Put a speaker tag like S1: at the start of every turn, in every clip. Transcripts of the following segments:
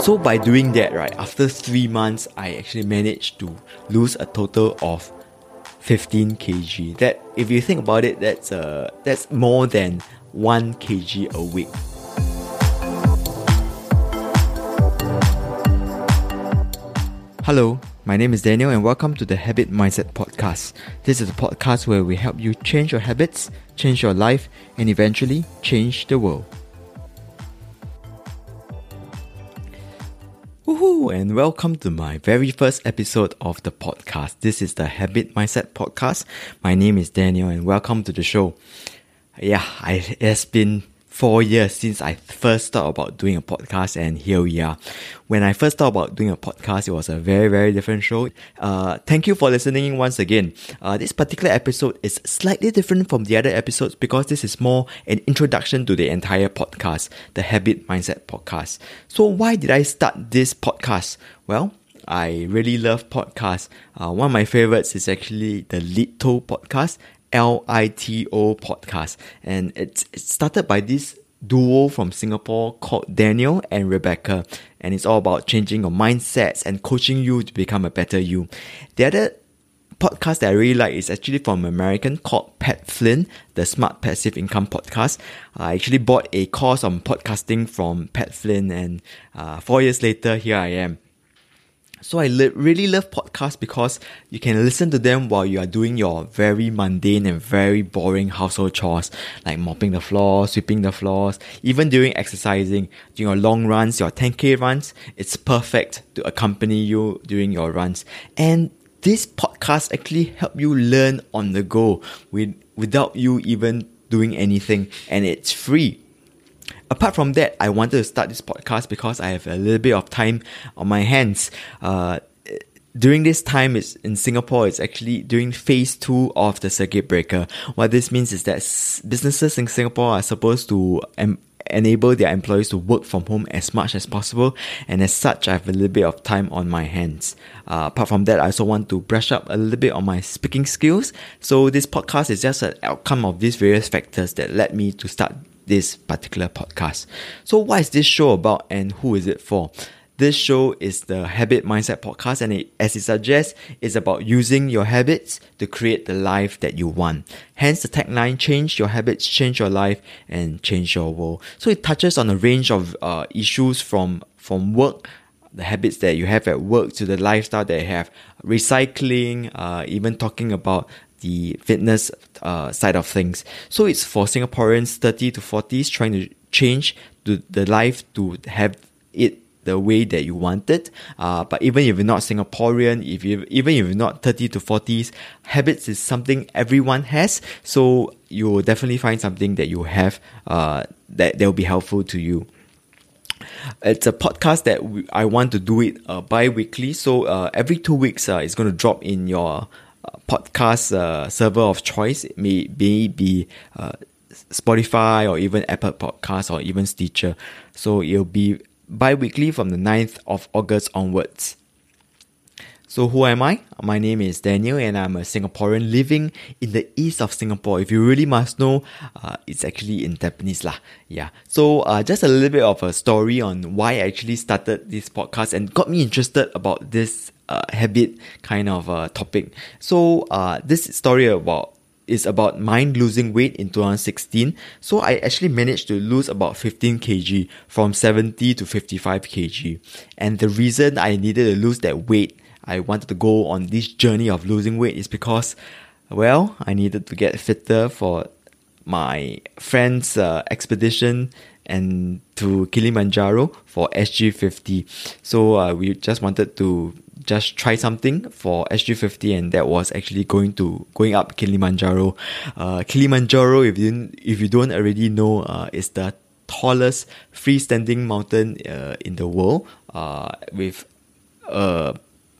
S1: So by doing that, right, after three months, I actually managed to lose a total of 15 kg. That, if you think about it, that's uh, that's more than one kg a week. Hello, my name is Daniel, and welcome to the Habit Mindset Podcast. This is a podcast where we help you change your habits, change your life, and eventually change the world. And welcome to my very first episode of the podcast. This is the Habit Mindset Podcast. My name is Daniel, and welcome to the show. Yeah, I, it has been four years since I first thought about doing a podcast, and here we are. When I first thought about doing a podcast, it was a very, very different show. Uh, thank you for listening once again. Uh, this particular episode is slightly different from the other episodes because this is more an introduction to the entire podcast, the Habit Mindset Podcast. So, why did I start this podcast? Well, I really love podcasts. Uh, one of my favorites is actually the Lito podcast L-I-T-O podcast. And it's, started by this duo from Singapore called Daniel and Rebecca. And it's all about changing your mindsets and coaching you to become a better you. The other podcast that I really like is actually from American called Pat Flynn, the Smart Passive Income podcast. I actually bought a course on podcasting from Pat Flynn and uh, four years later, here I am. So I li- really love podcasts because you can listen to them while you are doing your very mundane and very boring household chores, like mopping the floor, sweeping the floors, even during exercising, during your long runs, your 10k runs. It's perfect to accompany you during your runs. And this podcast actually help you learn on the go with, without you even doing anything, and it's free apart from that, I wanted to start this podcast because I have a little bit of time on my hands. Uh, during this time is in Singapore, it's actually during phase two of the circuit breaker. What this means is that businesses in Singapore are supposed to em- enable their employees to work from home as much as possible. And as such, I have a little bit of time on my hands. Uh, apart from that, I also want to brush up a little bit on my speaking skills. So this podcast is just an outcome of these various factors that led me to start this particular podcast. So, what is this show about and who is it for? This show is the Habit Mindset Podcast, and it, as it suggests, is about using your habits to create the life that you want. Hence, the tagline: "Change your habits, change your life, and change your world." So it touches on a range of uh, issues from from work, the habits that you have at work, to the lifestyle that you have, recycling, uh, even talking about the fitness uh, side of things. So it's for Singaporeans 30 to 40s trying to change to the life to have it the way that you want it. Uh, but even if you're not Singaporean, if you even if you're not 30 to 40s, habits is something everyone has. So you will definitely find something that you have uh, that that will be helpful to you. It's a podcast that we, I want to do it uh, bi-weekly. So uh, every two weeks, uh, it's going to drop in your podcast uh, server of choice. It may, may be uh, Spotify or even Apple Podcasts or even Stitcher. So it'll be bi-weekly from the 9th of August onwards. So who am I? My name is Daniel and I'm a Singaporean living in the east of Singapore. If you really must know, uh, it's actually in Tampines lah. Yeah. So uh, just a little bit of a story on why I actually started this podcast and got me interested about this uh, habit kind of uh, topic. So uh, this story about is about mind losing weight in 2016. So I actually managed to lose about 15 kg from 70 to 55 kg. And the reason I needed to lose that weight, I wanted to go on this journey of losing weight is because, well, I needed to get fitter for my friend's uh, expedition and to Kilimanjaro for SG50. So uh, we just wanted to just try something for SG50 and that was actually going to going up Kilimanjaro. Uh, Kilimanjaro, if you if you don't already know, uh, is the tallest freestanding mountain uh, in the world uh, with a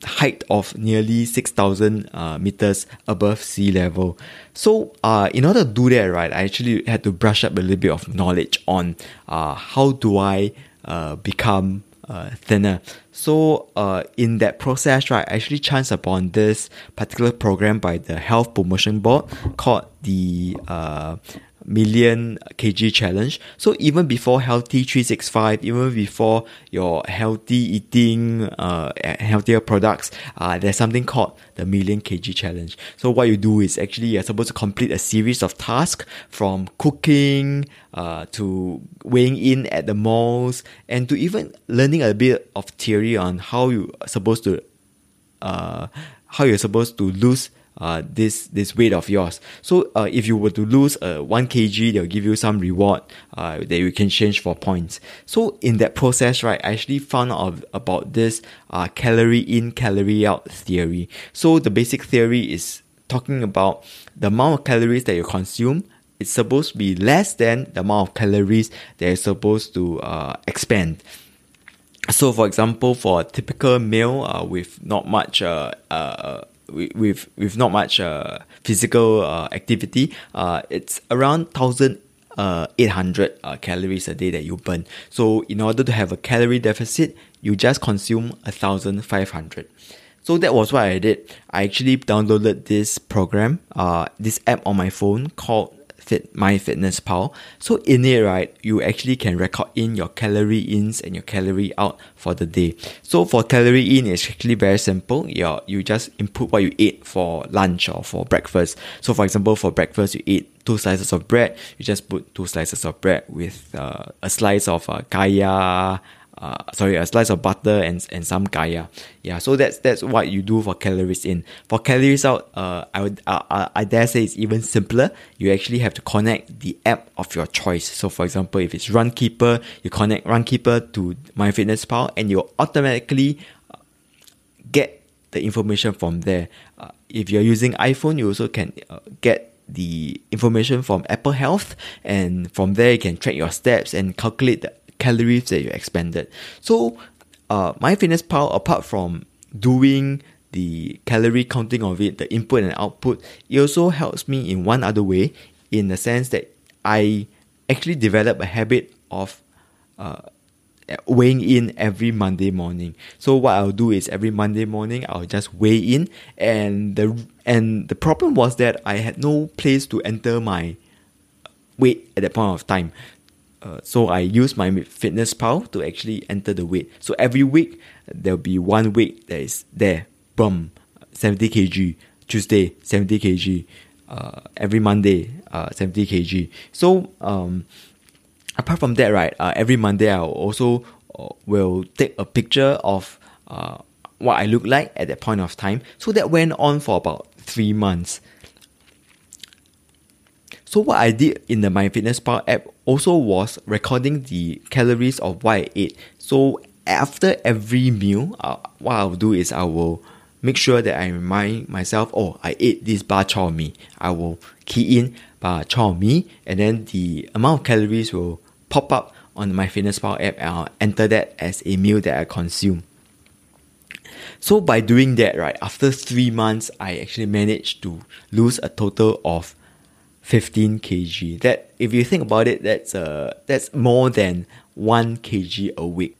S1: height of nearly 6,000 uh, meters above sea level. So, uh, in order to do that, right, I actually had to brush up a little bit of knowledge on uh, how do I uh, become uh, thinner. So, uh, in that process, right, I actually chanced upon this particular program by the Health Promotion Board called the uh, million kg challenge. So even before healthy 365, even before your healthy eating, uh, healthier products, uh, there's something called the million kg challenge. So what you do is actually you're supposed to complete a series of tasks from cooking, uh, to weighing in at the malls and to even learning a bit of theory on how you're supposed to, uh, how you're supposed to lose uh, this this weight of yours. So uh, if you were to lose uh, one kg, they'll give you some reward uh, that you can change for points. So in that process, right, I actually found out about this uh, calorie in, calorie out theory. So the basic theory is talking about the amount of calories that you consume. It's supposed to be less than the amount of calories that you're supposed to uh, expend. So, for example, for a typical meal uh, with not much uh, uh, with with not much uh, physical uh, activity, uh, it's around thousand uh, 800 uh, calories a day that you burn. So in order to have a calorie deficit, you just consume 1500. So that was what I did. I actually downloaded this program, uh, this app on my phone called Fit MyFitnessPal. So in it, right, you actually can record in your calorie ins and your calorie out for the day. So for calorie in, it's actually very simple. You you just input what you ate for lunch or for breakfast. So for example, for breakfast, you ate two slices of bread. You just put two slices of bread with uh, a slice of uh, kaya, uh, sorry, a slice of butter and, and some kaya. Yeah, so that's that's what you do for calories in. For calories out, uh, I would uh, I dare say it's even simpler. You actually have to connect the app of your choice. So, for example, if it's Runkeeper, you connect Runkeeper to MyFitnessPal, and you automatically uh, get the information from there. Uh, if you're using iPhone, you also can uh, get the information from Apple Health, and from there you can track your steps and calculate the calories that you expended. So, uh, MyFitnessPal, apart from doing the calorie counting of it, the input and output, it also helps me in one other way, in the sense that I actually develop a habit of uh, weighing in every Monday morning. So what I'll do is every Monday morning I'll just weigh in, and the and the problem was that I had no place to enter my weight at that point of time. Uh, so I use my fitness pal to actually enter the weight. So every week there'll be one weight that is there. Boom, 70 kg. Tuesday 70 kg. Uh, every Monday uh, 70 kg. So um, apart from that, right? Uh, every Monday I also uh, will take a picture of what I look like at that point of time. So that went on for about three months. So what I did in the MyFitnessPal app also was recording the calories of what I ate. So after every meal, uh, what I'll do is I will make sure that I remind myself, oh, I ate this bak chor mee. I will key in bak chor mee, and then the amount of calories will pop up on the MyFitnessPal app, and I'll enter that as a meal that I consume. So by doing that, right, after three months, I actually managed to lose a total of 15 kg. That if you think about it, that's uh that's more than one kg a week,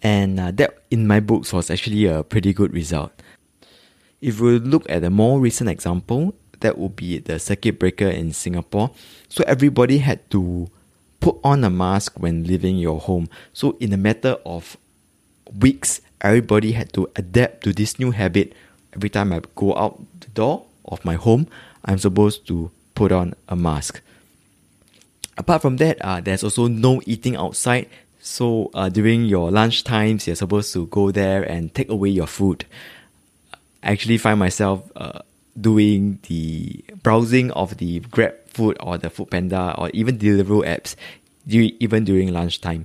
S1: and uh, that in my books was actually a pretty good result. If we look at a more recent example, that would be the circuit breaker in Singapore. So everybody had to put on a mask when leaving your home. So in a matter of weeks, everybody had to adapt to this new habit. Every time I go out the door of my home, I'm supposed to put on a mask. Apart from that, uh, there's also no eating outside. So uh, during your lunch times, you're supposed to go there and take away your food. I actually find myself uh, doing the browsing of the Grab Food or the Food Panda or even Deliveroo apps, even during lunchtime.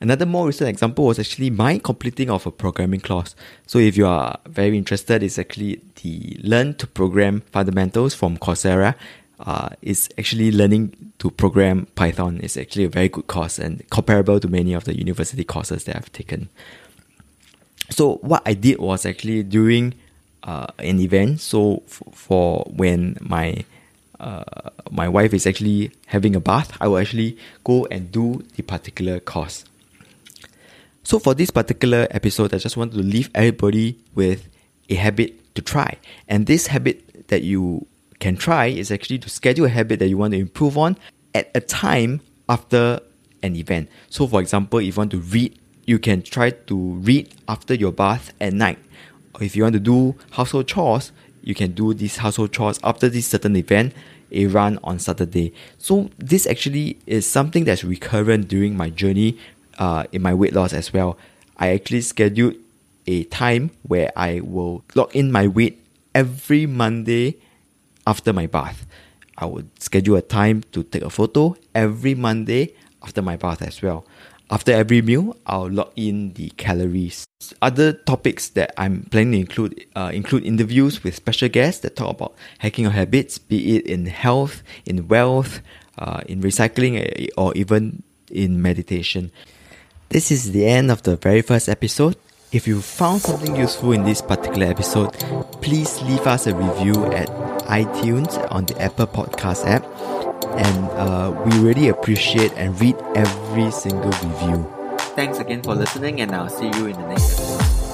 S1: Another more recent example was actually my completing of a programming course. So if you are very interested, it's actually the Learn to Program Fundamentals from Coursera. Uh, it's actually learning to program Python. It's actually a very good course and comparable to many of the university courses that I've taken. So what I did was actually during uh, an event. So f- for when my uh, my wife is actually having a bath, I will actually go and do the particular course. So for this particular episode, I just want to leave everybody with a habit to try. And this habit that you can try is actually to schedule a habit that you want to improve on at a time after an event. So, for example, if you want to read, you can try to read after your bath at night. Or if you want to do household chores, you can do these household chores after this certain event, a run on Saturday. So, this actually is something that's recurrent during my journey uh, in my weight loss as well. I actually scheduled a time where I will log in my weight every Monday after my bath. I would schedule a time to take a photo every Monday after my bath as well. After every meal, I'll log in the calories. Other topics that I'm planning to include uh, include interviews with special guests that talk about hacking your habits, be it in health, in wealth, uh, in recycling, eh, or even in meditation. This is the end of the very first episode. If you found something useful in this particular episode, please leave us a review at iTunes on the Apple Podcast app. And uh, we really appreciate and read every single review. Thanks again for listening, and I'll see you in the next episode.